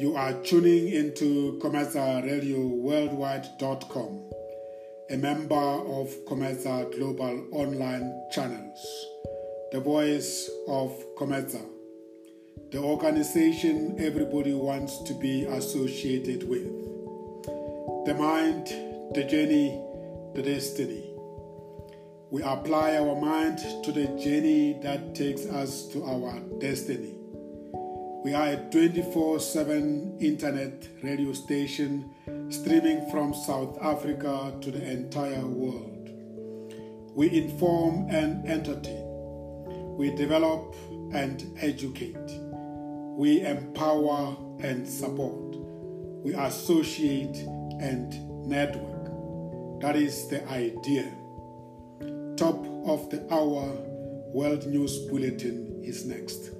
You are tuning into Cometsa Radio Worldwide.com, a member of Cometsa Global Online Channels, the voice of Cometsa, the organization everybody wants to be associated with. The mind, the journey, the destiny. We apply our mind to the journey that takes us to our destiny. We are a 24 7 internet radio station streaming from South Africa to the entire world. We inform and entertain. We develop and educate. We empower and support. We associate and network. That is the idea. Top of the hour World News Bulletin is next.